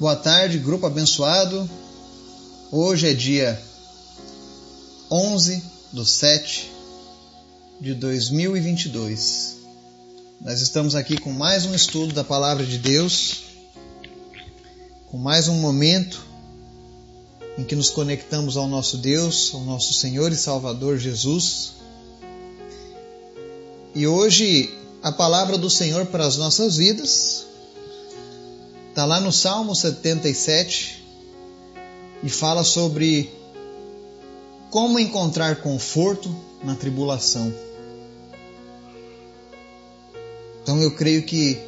Boa tarde, grupo abençoado. Hoje é dia 11 do 7 de 2022. Nós estamos aqui com mais um estudo da Palavra de Deus, com mais um momento em que nos conectamos ao nosso Deus, ao nosso Senhor e Salvador Jesus. E hoje a palavra do Senhor para as nossas vidas está lá no Salmo 77 e fala sobre como encontrar conforto na tribulação. Então eu creio que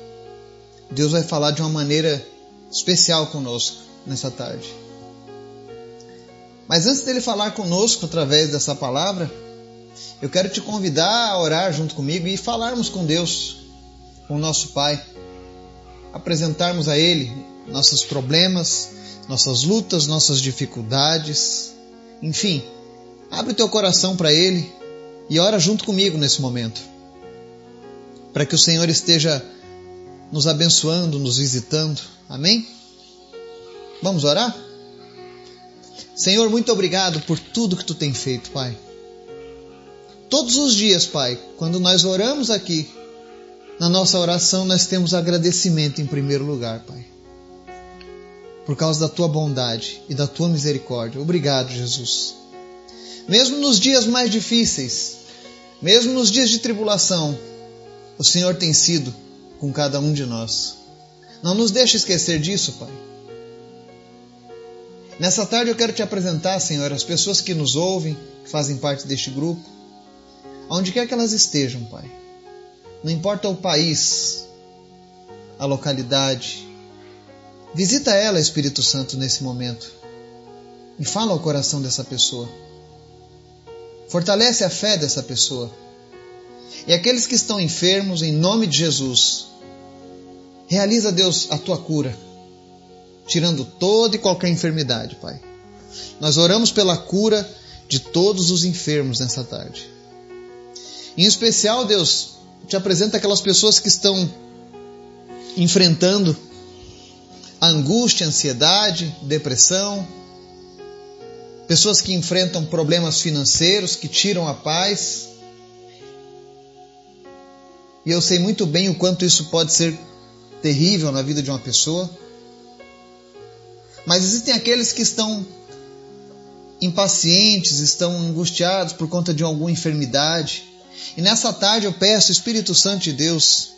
Deus vai falar de uma maneira especial conosco nessa tarde. Mas antes dele falar conosco através dessa palavra, eu quero te convidar a orar junto comigo e falarmos com Deus, com nosso Pai. Apresentarmos a Ele nossos problemas, nossas lutas, nossas dificuldades. Enfim, abre teu coração para Ele e ora junto comigo nesse momento. Para que o Senhor esteja nos abençoando, nos visitando. Amém? Vamos orar? Senhor, muito obrigado por tudo que tu tem feito, Pai. Todos os dias, Pai, quando nós oramos aqui, na nossa oração nós temos agradecimento em primeiro lugar, Pai. Por causa da tua bondade e da tua misericórdia. Obrigado, Jesus. Mesmo nos dias mais difíceis, mesmo nos dias de tribulação, o Senhor tem sido com cada um de nós. Não nos deixe esquecer disso, Pai. Nessa tarde eu quero te apresentar, Senhor, as pessoas que nos ouvem, que fazem parte deste grupo aonde quer que elas estejam, Pai. Não importa o país, a localidade. Visita ela, Espírito Santo, nesse momento e fala ao coração dessa pessoa. Fortalece a fé dessa pessoa. E aqueles que estão enfermos, em nome de Jesus, realiza, Deus, a tua cura, tirando toda e qualquer enfermidade, Pai. Nós oramos pela cura de todos os enfermos nessa tarde. Em especial, Deus, te apresenta aquelas pessoas que estão enfrentando angústia, ansiedade, depressão, pessoas que enfrentam problemas financeiros que tiram a paz. E eu sei muito bem o quanto isso pode ser terrível na vida de uma pessoa. Mas existem aqueles que estão impacientes, estão angustiados por conta de alguma enfermidade. E nessa tarde eu peço, Espírito Santo de Deus,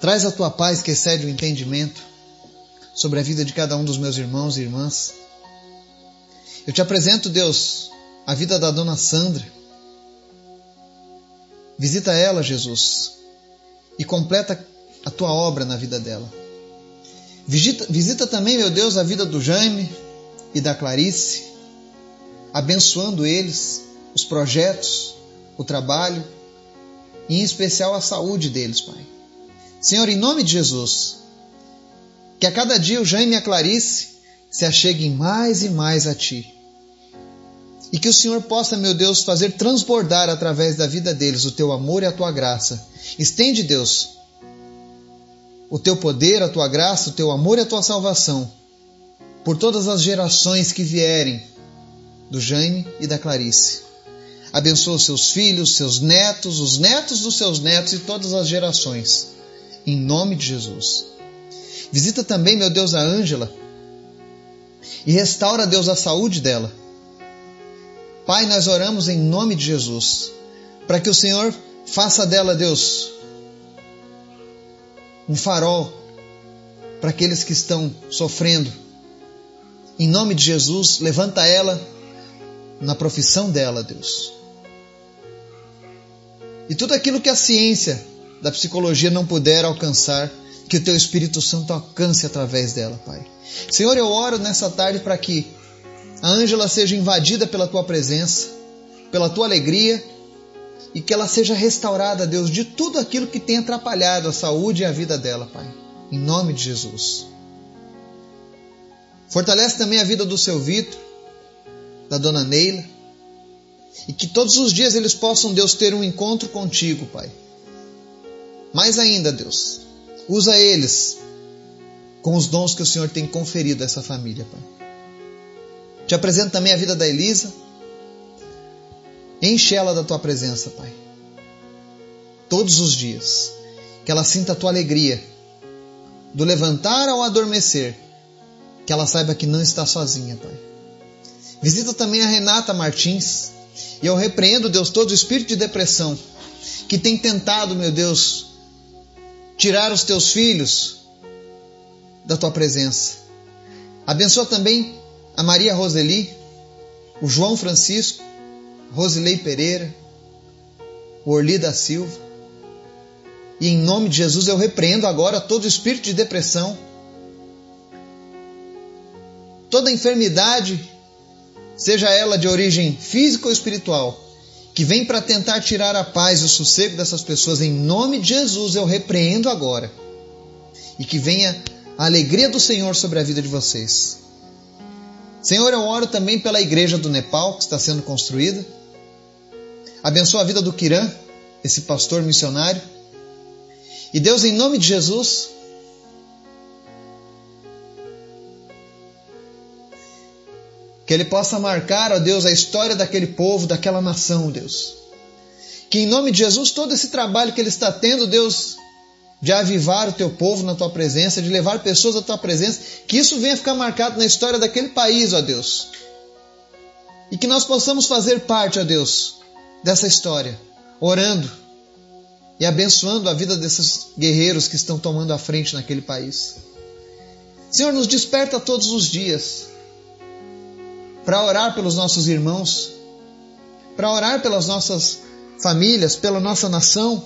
traz a tua paz que excede o entendimento sobre a vida de cada um dos meus irmãos e irmãs. Eu te apresento, Deus, a vida da dona Sandra. Visita ela, Jesus, e completa a tua obra na vida dela. Visita, visita também, meu Deus, a vida do Jaime e da Clarice, abençoando eles, os projetos, o trabalho e em especial a saúde deles, Pai. Senhor, em nome de Jesus, que a cada dia o Jaime e a Clarice se acheguem mais e mais a Ti. E que o Senhor possa, meu Deus, fazer transbordar através da vida deles o Teu amor e a Tua graça. Estende, Deus, o Teu poder, a Tua graça, o Teu amor e a Tua salvação por todas as gerações que vierem do Jaime e da Clarice. Abençoa os seus filhos, seus netos, os netos dos seus netos e todas as gerações. Em nome de Jesus. Visita também, meu Deus, a Ângela e restaura, Deus, a saúde dela. Pai, nós oramos em nome de Jesus, para que o Senhor faça dela, Deus, um farol para aqueles que estão sofrendo. Em nome de Jesus, levanta ela na profissão dela, Deus. E tudo aquilo que a ciência da psicologia não puder alcançar, que o teu Espírito Santo alcance através dela, Pai. Senhor, eu oro nessa tarde para que a Ângela seja invadida pela tua presença, pela tua alegria e que ela seja restaurada, Deus, de tudo aquilo que tem atrapalhado a saúde e a vida dela, Pai. Em nome de Jesus. Fortalece também a vida do seu Vitor, da dona Neila, e que todos os dias eles possam, Deus, ter um encontro contigo, Pai. Mais ainda, Deus, usa eles com os dons que o Senhor tem conferido a essa família, Pai. Te apresento também a vida da Elisa. Enche ela da tua presença, Pai. Todos os dias. Que ela sinta a tua alegria. Do levantar ao adormecer. Que ela saiba que não está sozinha, Pai. Visita também a Renata Martins. E eu repreendo, Deus, todo o espírito de depressão que tem tentado, meu Deus, tirar os teus filhos da tua presença. Abençoa também a Maria Roseli, o João Francisco, Rosilei Pereira, o Orli da Silva. E em nome de Jesus eu repreendo agora todo espírito de depressão, toda enfermidade, seja ela de origem física ou espiritual, que vem para tentar tirar a paz e o sossego dessas pessoas, em nome de Jesus eu repreendo agora. E que venha a alegria do Senhor sobre a vida de vocês. Senhor, eu oro também pela igreja do Nepal que está sendo construída. Abençoa a vida do Kiran, esse pastor missionário. E Deus, em nome de Jesus, que ele possa marcar, ó Deus, a história daquele povo, daquela nação, Deus. Que em nome de Jesus, todo esse trabalho que ele está tendo, Deus, de avivar o teu povo na tua presença, de levar pessoas à tua presença, que isso venha ficar marcado na história daquele país, ó Deus. E que nós possamos fazer parte, ó Deus, dessa história, orando e abençoando a vida desses guerreiros que estão tomando a frente naquele país. Senhor, nos desperta todos os dias para orar pelos nossos irmãos, para orar pelas nossas famílias, pela nossa nação.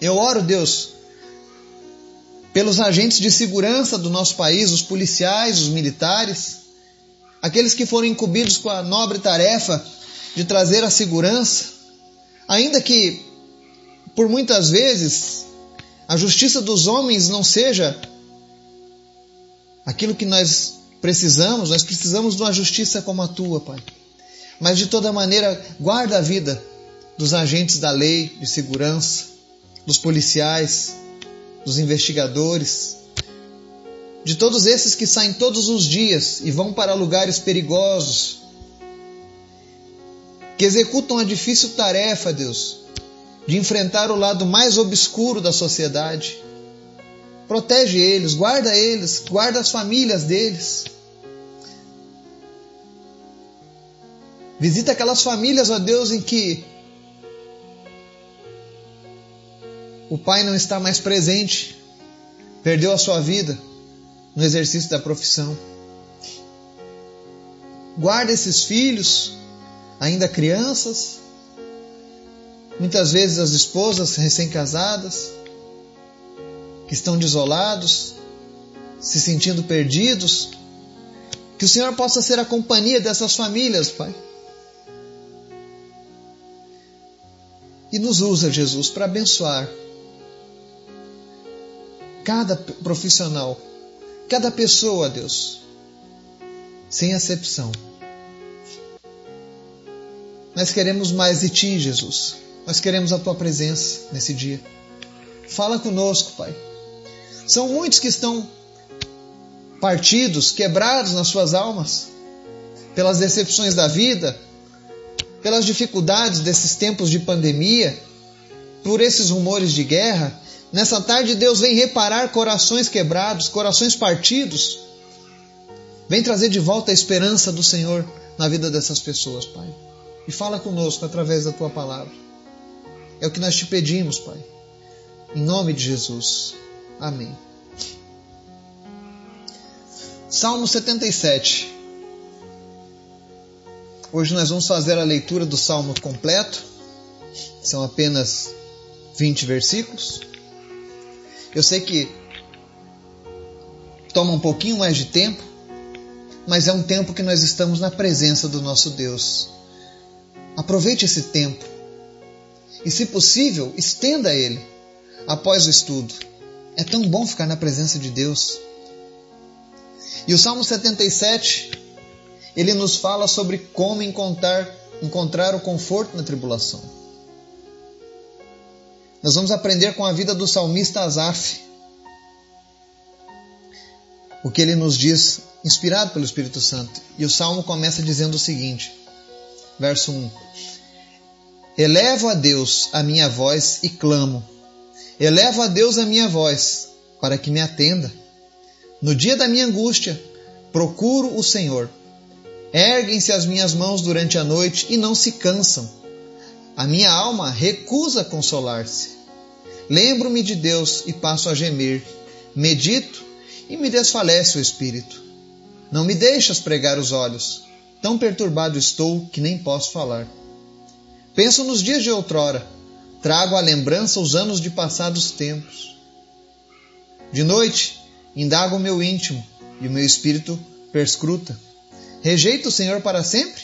Eu oro, Deus, pelos agentes de segurança do nosso país, os policiais, os militares, aqueles que foram incumbidos com a nobre tarefa de trazer a segurança, ainda que por muitas vezes a justiça dos homens não seja aquilo que nós precisamos, nós precisamos de uma justiça como a tua, Pai. Mas de toda maneira, guarda a vida dos agentes da lei de segurança, dos policiais, dos investigadores, de todos esses que saem todos os dias e vão para lugares perigosos, que executam a difícil tarefa, Deus, de enfrentar o lado mais obscuro da sociedade. Protege eles, guarda eles, guarda as famílias deles. Visita aquelas famílias, ó Deus, em que o pai não está mais presente, perdeu a sua vida no exercício da profissão. Guarda esses filhos, ainda crianças, muitas vezes as esposas recém-casadas, que estão desolados, se sentindo perdidos. Que o Senhor possa ser a companhia dessas famílias, Pai. E nos usa, Jesus, para abençoar cada profissional, cada pessoa, Deus, sem acepção. Nós queremos mais de Ti, Jesus. Nós queremos a Tua presença nesse dia. Fala conosco, Pai. São muitos que estão partidos, quebrados nas suas almas, pelas decepções da vida, pelas dificuldades desses tempos de pandemia, por esses rumores de guerra, Nessa tarde, Deus vem reparar corações quebrados, corações partidos. Vem trazer de volta a esperança do Senhor na vida dessas pessoas, Pai. E fala conosco através da tua palavra. É o que nós te pedimos, Pai. Em nome de Jesus. Amém. Salmo 77. Hoje nós vamos fazer a leitura do salmo completo. São apenas 20 versículos. Eu sei que toma um pouquinho mais de tempo, mas é um tempo que nós estamos na presença do nosso Deus. Aproveite esse tempo e, se possível, estenda ele após o estudo. É tão bom ficar na presença de Deus. E o Salmo 77, ele nos fala sobre como encontrar, encontrar o conforto na tribulação. Nós vamos aprender com a vida do salmista Asaf. o que ele nos diz, inspirado pelo Espírito Santo. E o salmo começa dizendo o seguinte: verso 1: Elevo a Deus a minha voz e clamo. Elevo a Deus a minha voz, para que me atenda. No dia da minha angústia, procuro o Senhor. Erguem-se as minhas mãos durante a noite e não se cansam. A minha alma recusa consolar-se. Lembro-me de Deus e passo a gemer. Medito e me desfalece o espírito. Não me deixas pregar os olhos. Tão perturbado estou que nem posso falar. Penso nos dias de outrora. Trago à lembrança os anos de passados tempos. De noite, indago o meu íntimo e o meu espírito perscruta. Rejeita o Senhor para sempre?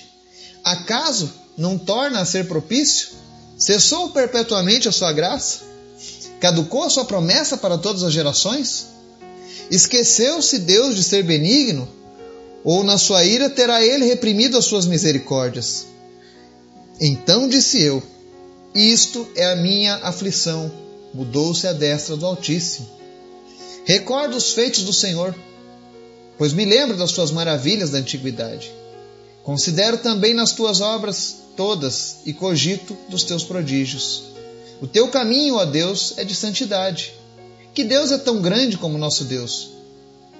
Acaso não torna a ser propício? Cessou perpetuamente a sua graça? Caducou a sua promessa para todas as gerações? Esqueceu-se Deus de ser benigno? Ou na sua ira terá ele reprimido as suas misericórdias? Então disse eu: Isto é a minha aflição. Mudou-se a destra do Altíssimo. Recordo os feitos do Senhor pois me lembro das tuas maravilhas da antiguidade. Considero também nas tuas obras todas e cogito dos teus prodígios. O teu caminho, ó Deus, é de santidade. Que Deus é tão grande como nosso Deus?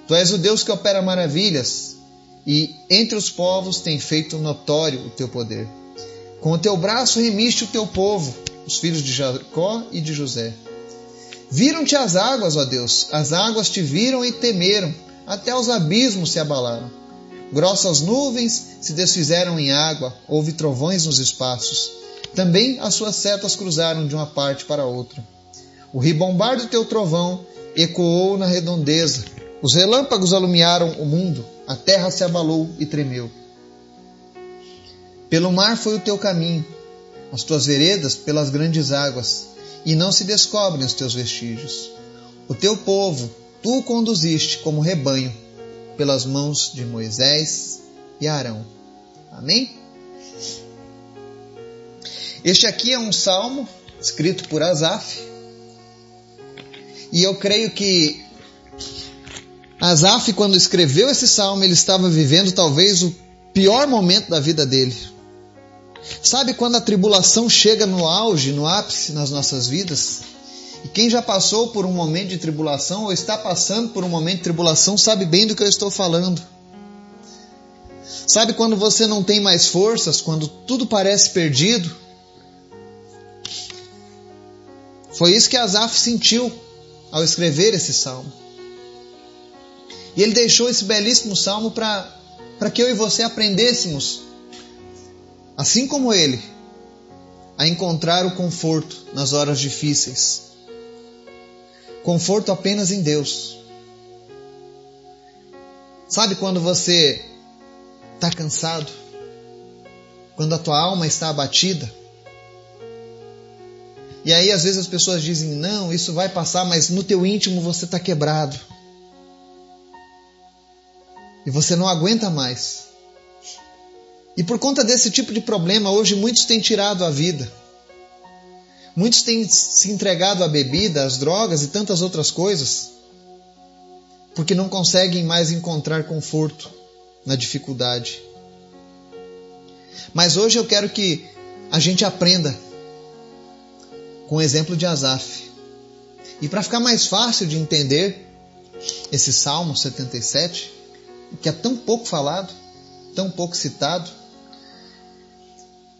Tu és o Deus que opera maravilhas e entre os povos tem feito notório o teu poder. Com o teu braço remiste o teu povo, os filhos de Jacó e de José. Viram-te as águas, ó Deus, as águas te viram e temeram até os abismos se abalaram. Grossas nuvens se desfizeram em água, houve trovões nos espaços. Também as suas setas cruzaram de uma parte para outra. O ribombar do teu trovão ecoou na redondeza. Os relâmpagos alumiaram o mundo, a terra se abalou e tremeu. Pelo mar foi o teu caminho, as tuas veredas pelas grandes águas, e não se descobrem os teus vestígios. O teu povo tu conduziste como rebanho pelas mãos de Moisés e Arão. Amém? Este aqui é um salmo escrito por Asaf. E eu creio que Asaf, quando escreveu esse salmo, ele estava vivendo talvez o pior momento da vida dele. Sabe quando a tribulação chega no auge, no ápice nas nossas vidas? E quem já passou por um momento de tribulação ou está passando por um momento de tribulação sabe bem do que eu estou falando. Sabe quando você não tem mais forças, quando tudo parece perdido? Foi isso que Asaf sentiu ao escrever esse salmo. E ele deixou esse belíssimo salmo para que eu e você aprendêssemos, assim como ele, a encontrar o conforto nas horas difíceis Conforto apenas em Deus. Sabe quando você está cansado? Quando a tua alma está abatida? E aí às vezes as pessoas dizem: não, isso vai passar, mas no teu íntimo você está quebrado. E você não aguenta mais. E por conta desse tipo de problema, hoje muitos têm tirado a vida. Muitos têm se entregado à bebida, às drogas e tantas outras coisas, porque não conseguem mais encontrar conforto na dificuldade. Mas hoje eu quero que a gente aprenda com o exemplo de Asaf. E para ficar mais fácil de entender esse Salmo 77, que é tão pouco falado, tão pouco citado,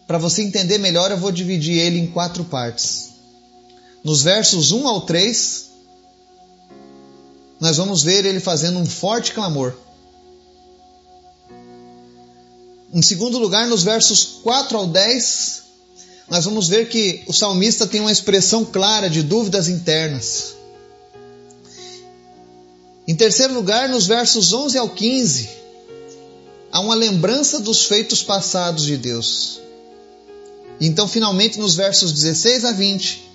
para você entender melhor, eu vou dividir ele em quatro partes. Nos versos 1 ao 3, nós vamos ver ele fazendo um forte clamor. Em segundo lugar, nos versos 4 ao 10, nós vamos ver que o salmista tem uma expressão clara de dúvidas internas. Em terceiro lugar, nos versos 11 ao 15, há uma lembrança dos feitos passados de Deus. Então, finalmente, nos versos 16 a 20,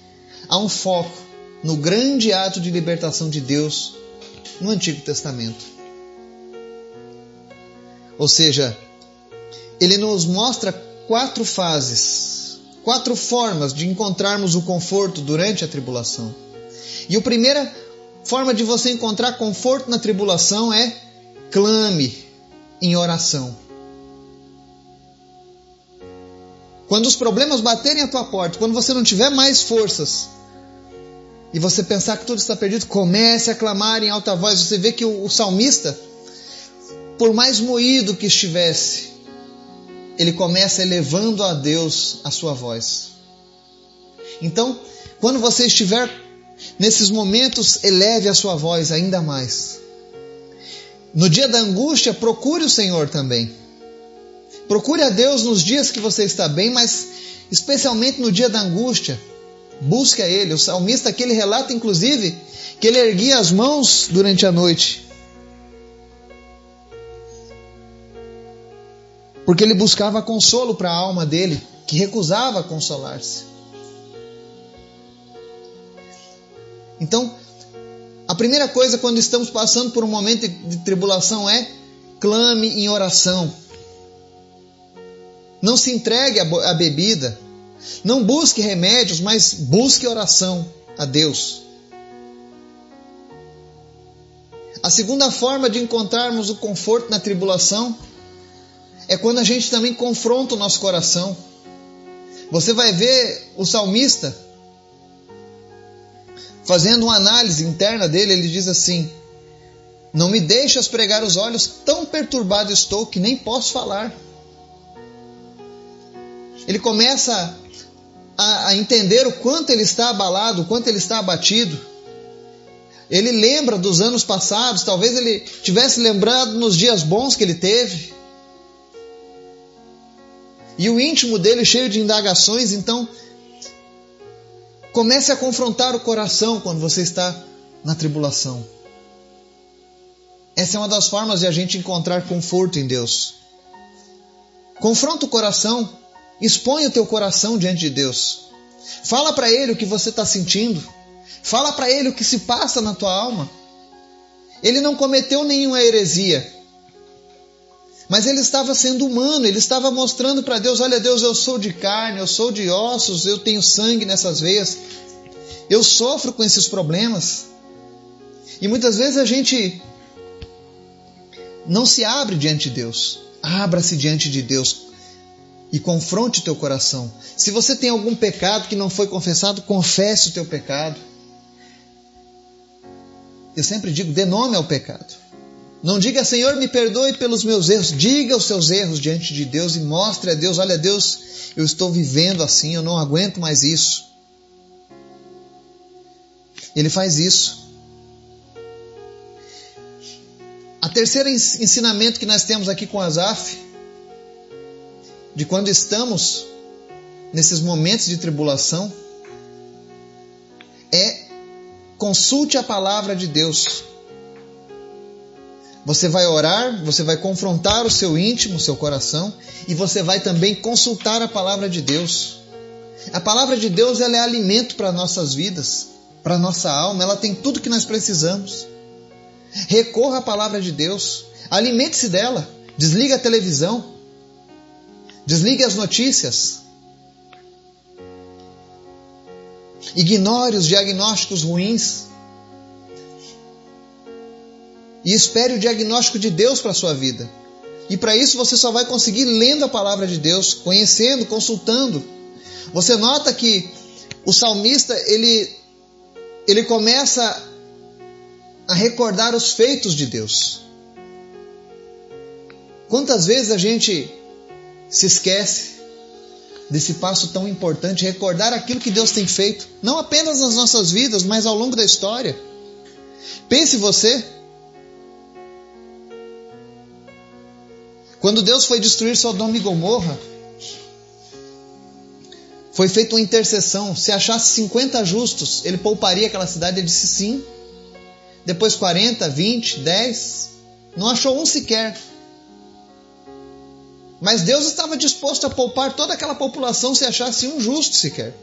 há um foco no grande ato de libertação de Deus no Antigo Testamento. Ou seja, ele nos mostra quatro fases, quatro formas de encontrarmos o conforto durante a tribulação. E a primeira forma de você encontrar conforto na tribulação é clame em oração. Quando os problemas baterem à tua porta, quando você não tiver mais forças e você pensar que tudo está perdido, comece a clamar em alta voz. Você vê que o, o salmista, por mais moído que estivesse, ele começa elevando a Deus a sua voz. Então, quando você estiver nesses momentos, eleve a sua voz ainda mais. No dia da angústia, procure o Senhor também. Procure a Deus nos dias que você está bem, mas especialmente no dia da angústia. Busque a Ele. O salmista aqui ele relata, inclusive, que ele erguia as mãos durante a noite. Porque ele buscava consolo para a alma dele, que recusava consolar-se. Então, a primeira coisa quando estamos passando por um momento de tribulação é clame em oração. Não se entregue à bebida. Não busque remédios, mas busque oração a Deus. A segunda forma de encontrarmos o conforto na tribulação é quando a gente também confronta o nosso coração. Você vai ver o salmista Fazendo uma análise interna dele, ele diz assim: Não me deixas pregar os olhos, tão perturbado estou que nem posso falar. Ele começa a, a entender o quanto ele está abalado, o quanto ele está abatido. Ele lembra dos anos passados, talvez ele tivesse lembrado nos dias bons que ele teve. E o íntimo dele cheio de indagações, então Comece a confrontar o coração quando você está na tribulação. Essa é uma das formas de a gente encontrar conforto em Deus. Confronta o coração, expõe o teu coração diante de Deus. Fala para Ele o que você está sentindo. Fala para Ele o que se passa na tua alma. Ele não cometeu nenhuma heresia. Mas ele estava sendo humano, ele estava mostrando para Deus: olha, Deus, eu sou de carne, eu sou de ossos, eu tenho sangue nessas veias, eu sofro com esses problemas. E muitas vezes a gente não se abre diante de Deus. Abra-se diante de Deus e confronte o teu coração. Se você tem algum pecado que não foi confessado, confesse o teu pecado. Eu sempre digo, dê nome ao pecado. Não diga, Senhor, me perdoe pelos meus erros. Diga os seus erros diante de Deus e mostre a Deus: olha, Deus, eu estou vivendo assim, eu não aguento mais isso. Ele faz isso. A terceira ensinamento que nós temos aqui com Asaf, de quando estamos nesses momentos de tribulação, é consulte a palavra de Deus. Você vai orar, você vai confrontar o seu íntimo, o seu coração, e você vai também consultar a palavra de Deus. A palavra de Deus ela é alimento para nossas vidas, para nossa alma, ela tem tudo que nós precisamos. Recorra à palavra de Deus, alimente-se dela, desligue a televisão, desligue as notícias, ignore os diagnósticos ruins, e espere o diagnóstico de Deus para a sua vida. E para isso você só vai conseguir lendo a palavra de Deus, conhecendo, consultando. Você nota que o salmista ele ele começa a recordar os feitos de Deus. Quantas vezes a gente se esquece desse passo tão importante, recordar aquilo que Deus tem feito, não apenas nas nossas vidas, mas ao longo da história. Pense você, Quando Deus foi destruir Sodoma e Gomorra, foi feita uma intercessão. Se achasse 50 justos, ele pouparia aquela cidade? Ele disse sim. Depois 40, 20, 10. Não achou um sequer. Mas Deus estava disposto a poupar toda aquela população se achasse um justo sequer.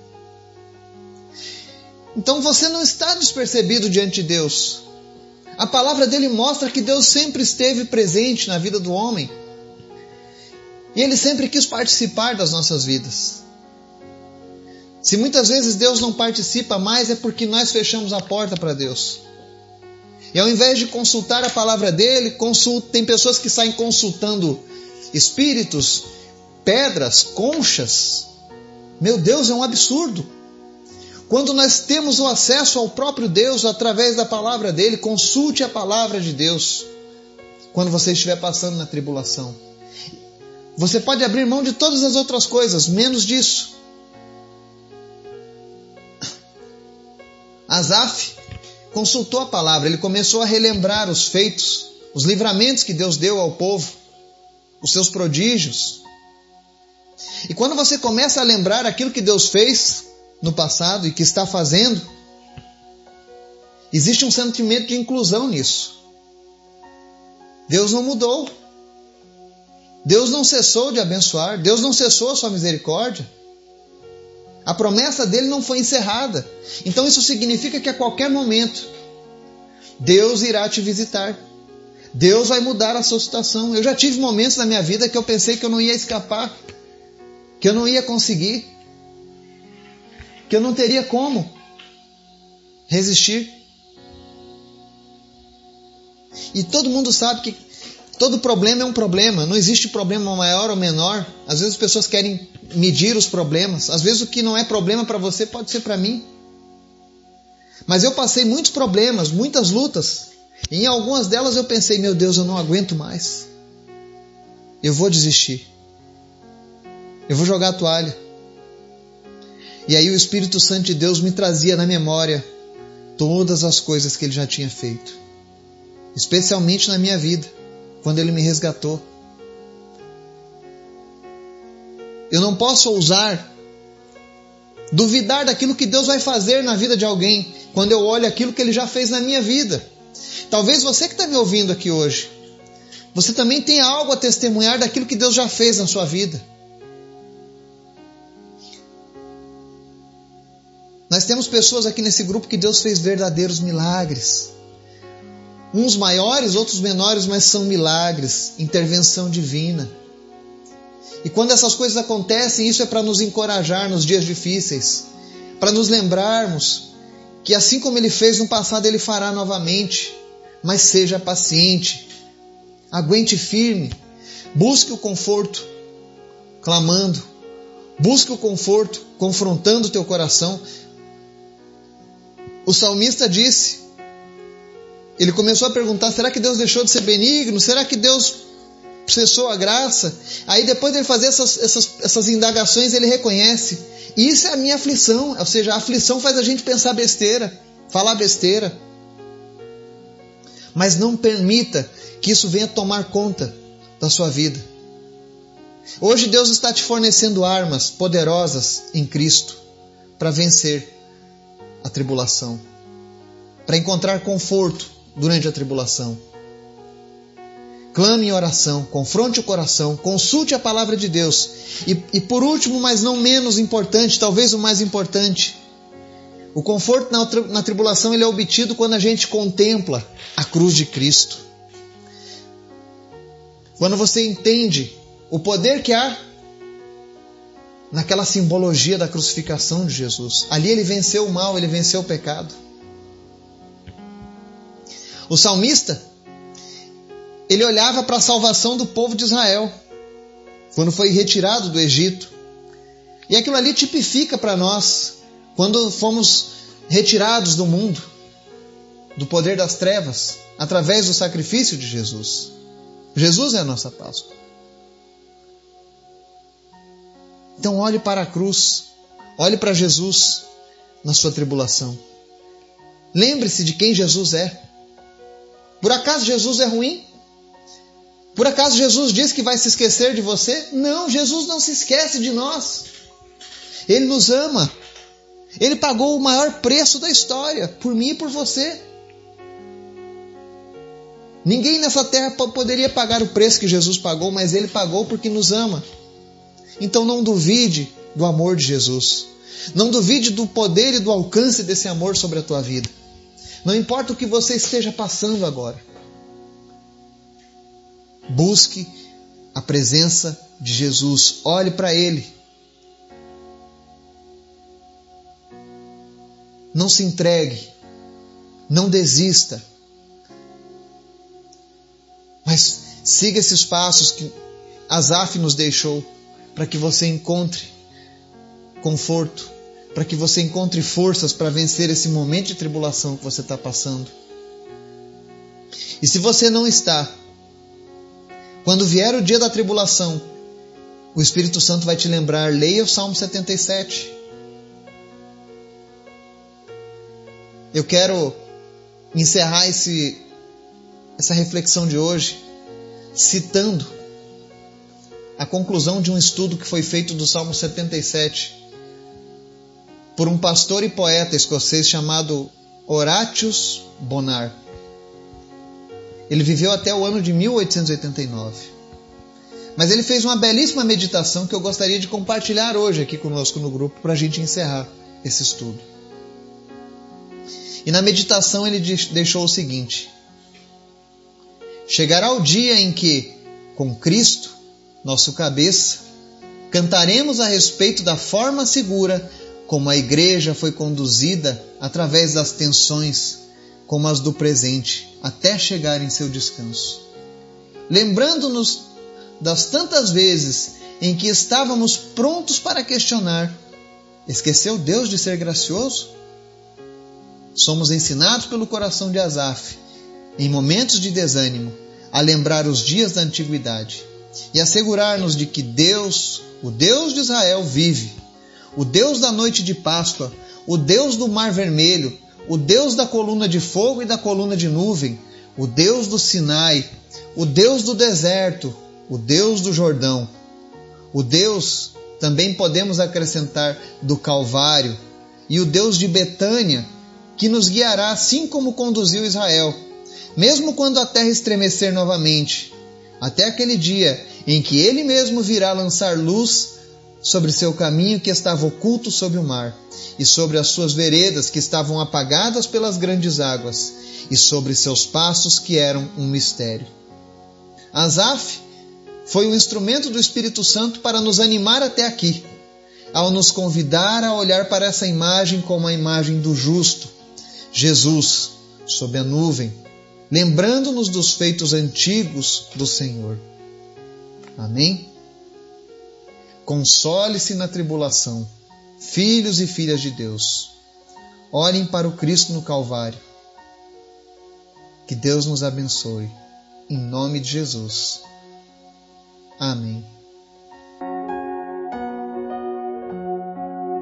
Então você não está despercebido diante de Deus. A palavra dele mostra que Deus sempre esteve presente na vida do homem. E Ele sempre quis participar das nossas vidas. Se muitas vezes Deus não participa mais, é porque nós fechamos a porta para Deus. E ao invés de consultar a palavra dele, consulta, tem pessoas que saem consultando espíritos, pedras, conchas. Meu Deus, é um absurdo. Quando nós temos o acesso ao próprio Deus através da palavra dele, consulte a palavra de Deus quando você estiver passando na tribulação. Você pode abrir mão de todas as outras coisas, menos disso. Asaf consultou a palavra, ele começou a relembrar os feitos, os livramentos que Deus deu ao povo, os seus prodígios. E quando você começa a lembrar aquilo que Deus fez no passado e que está fazendo, existe um sentimento de inclusão nisso. Deus não mudou. Deus não cessou de abençoar, Deus não cessou a sua misericórdia. A promessa dele não foi encerrada. Então isso significa que a qualquer momento Deus irá te visitar. Deus vai mudar a sua situação. Eu já tive momentos na minha vida que eu pensei que eu não ia escapar, que eu não ia conseguir, que eu não teria como resistir. E todo mundo sabe que Todo problema é um problema, não existe problema maior ou menor. Às vezes as pessoas querem medir os problemas, às vezes o que não é problema para você pode ser para mim. Mas eu passei muitos problemas, muitas lutas, em algumas delas eu pensei: meu Deus, eu não aguento mais. Eu vou desistir. Eu vou jogar a toalha. E aí o Espírito Santo de Deus me trazia na memória todas as coisas que ele já tinha feito, especialmente na minha vida quando Ele me resgatou. Eu não posso ousar duvidar daquilo que Deus vai fazer na vida de alguém quando eu olho aquilo que Ele já fez na minha vida. Talvez você que está me ouvindo aqui hoje, você também tenha algo a testemunhar daquilo que Deus já fez na sua vida. Nós temos pessoas aqui nesse grupo que Deus fez verdadeiros milagres. Uns maiores, outros menores, mas são milagres, intervenção divina. E quando essas coisas acontecem, isso é para nos encorajar nos dias difíceis, para nos lembrarmos que assim como ele fez no passado, ele fará novamente. Mas seja paciente, aguente firme, busque o conforto, clamando, busque o conforto, confrontando o teu coração. O salmista disse: ele começou a perguntar: será que Deus deixou de ser benigno? Será que Deus cessou a graça? Aí depois de ele fazer essas, essas, essas indagações, ele reconhece: isso é a minha aflição. Ou seja, a aflição faz a gente pensar besteira, falar besteira. Mas não permita que isso venha tomar conta da sua vida. Hoje Deus está te fornecendo armas poderosas em Cristo para vencer a tribulação, para encontrar conforto durante a tribulação. Clame em oração, confronte o coração, consulte a palavra de Deus. E, e por último, mas não menos importante, talvez o mais importante, o conforto na, na tribulação ele é obtido quando a gente contempla a cruz de Cristo. Quando você entende o poder que há naquela simbologia da crucificação de Jesus. Ali ele venceu o mal, ele venceu o pecado. O salmista, ele olhava para a salvação do povo de Israel, quando foi retirado do Egito. E aquilo ali tipifica para nós, quando fomos retirados do mundo, do poder das trevas, através do sacrifício de Jesus. Jesus é a nossa Páscoa. Então olhe para a cruz, olhe para Jesus na sua tribulação. Lembre-se de quem Jesus é. Por acaso Jesus é ruim? Por acaso Jesus diz que vai se esquecer de você? Não, Jesus não se esquece de nós. Ele nos ama. Ele pagou o maior preço da história, por mim e por você. Ninguém nessa terra poderia pagar o preço que Jesus pagou, mas ele pagou porque nos ama. Então não duvide do amor de Jesus. Não duvide do poder e do alcance desse amor sobre a tua vida. Não importa o que você esteja passando agora. Busque a presença de Jesus. Olhe para Ele. Não se entregue. Não desista. Mas siga esses passos que Asaf nos deixou para que você encontre conforto, para que você encontre forças para vencer esse momento de tribulação que você está passando. E se você não está, quando vier o dia da tribulação, o Espírito Santo vai te lembrar, leia o Salmo 77. Eu quero encerrar esse, essa reflexão de hoje citando a conclusão de um estudo que foi feito do Salmo 77 por um pastor e poeta escocês chamado Horatius Bonar. Ele viveu até o ano de 1889. Mas ele fez uma belíssima meditação que eu gostaria de compartilhar hoje aqui conosco no grupo para a gente encerrar esse estudo. E na meditação ele deixou o seguinte: Chegará o dia em que, com Cristo, nosso cabeça, cantaremos a respeito da forma segura como a igreja foi conduzida através das tensões, como as do presente, até chegar em seu descanso. Lembrando-nos das tantas vezes em que estávamos prontos para questionar: esqueceu Deus de ser gracioso? Somos ensinados pelo coração de Asaf, em momentos de desânimo, a lembrar os dias da antiguidade e assegurar-nos de que Deus, o Deus de Israel, vive o Deus da noite de Páscoa, o Deus do Mar Vermelho, o Deus da coluna de fogo e da coluna de nuvem, o Deus do Sinai, o Deus do deserto, o Deus do Jordão. O Deus, também podemos acrescentar, do Calvário, e o Deus de Betânia, que nos guiará assim como conduziu Israel, mesmo quando a terra estremecer novamente, até aquele dia em que ele mesmo virá lançar luz sobre seu caminho que estava oculto sob o mar, e sobre as suas veredas que estavam apagadas pelas grandes águas, e sobre seus passos que eram um mistério. Asaf foi o instrumento do Espírito Santo para nos animar até aqui, ao nos convidar a olhar para essa imagem como a imagem do justo, Jesus, sob a nuvem, lembrando-nos dos feitos antigos do Senhor. Amém? Console-se na tribulação, filhos e filhas de Deus. Olhem para o Cristo no Calvário. Que Deus nos abençoe. Em nome de Jesus. Amém.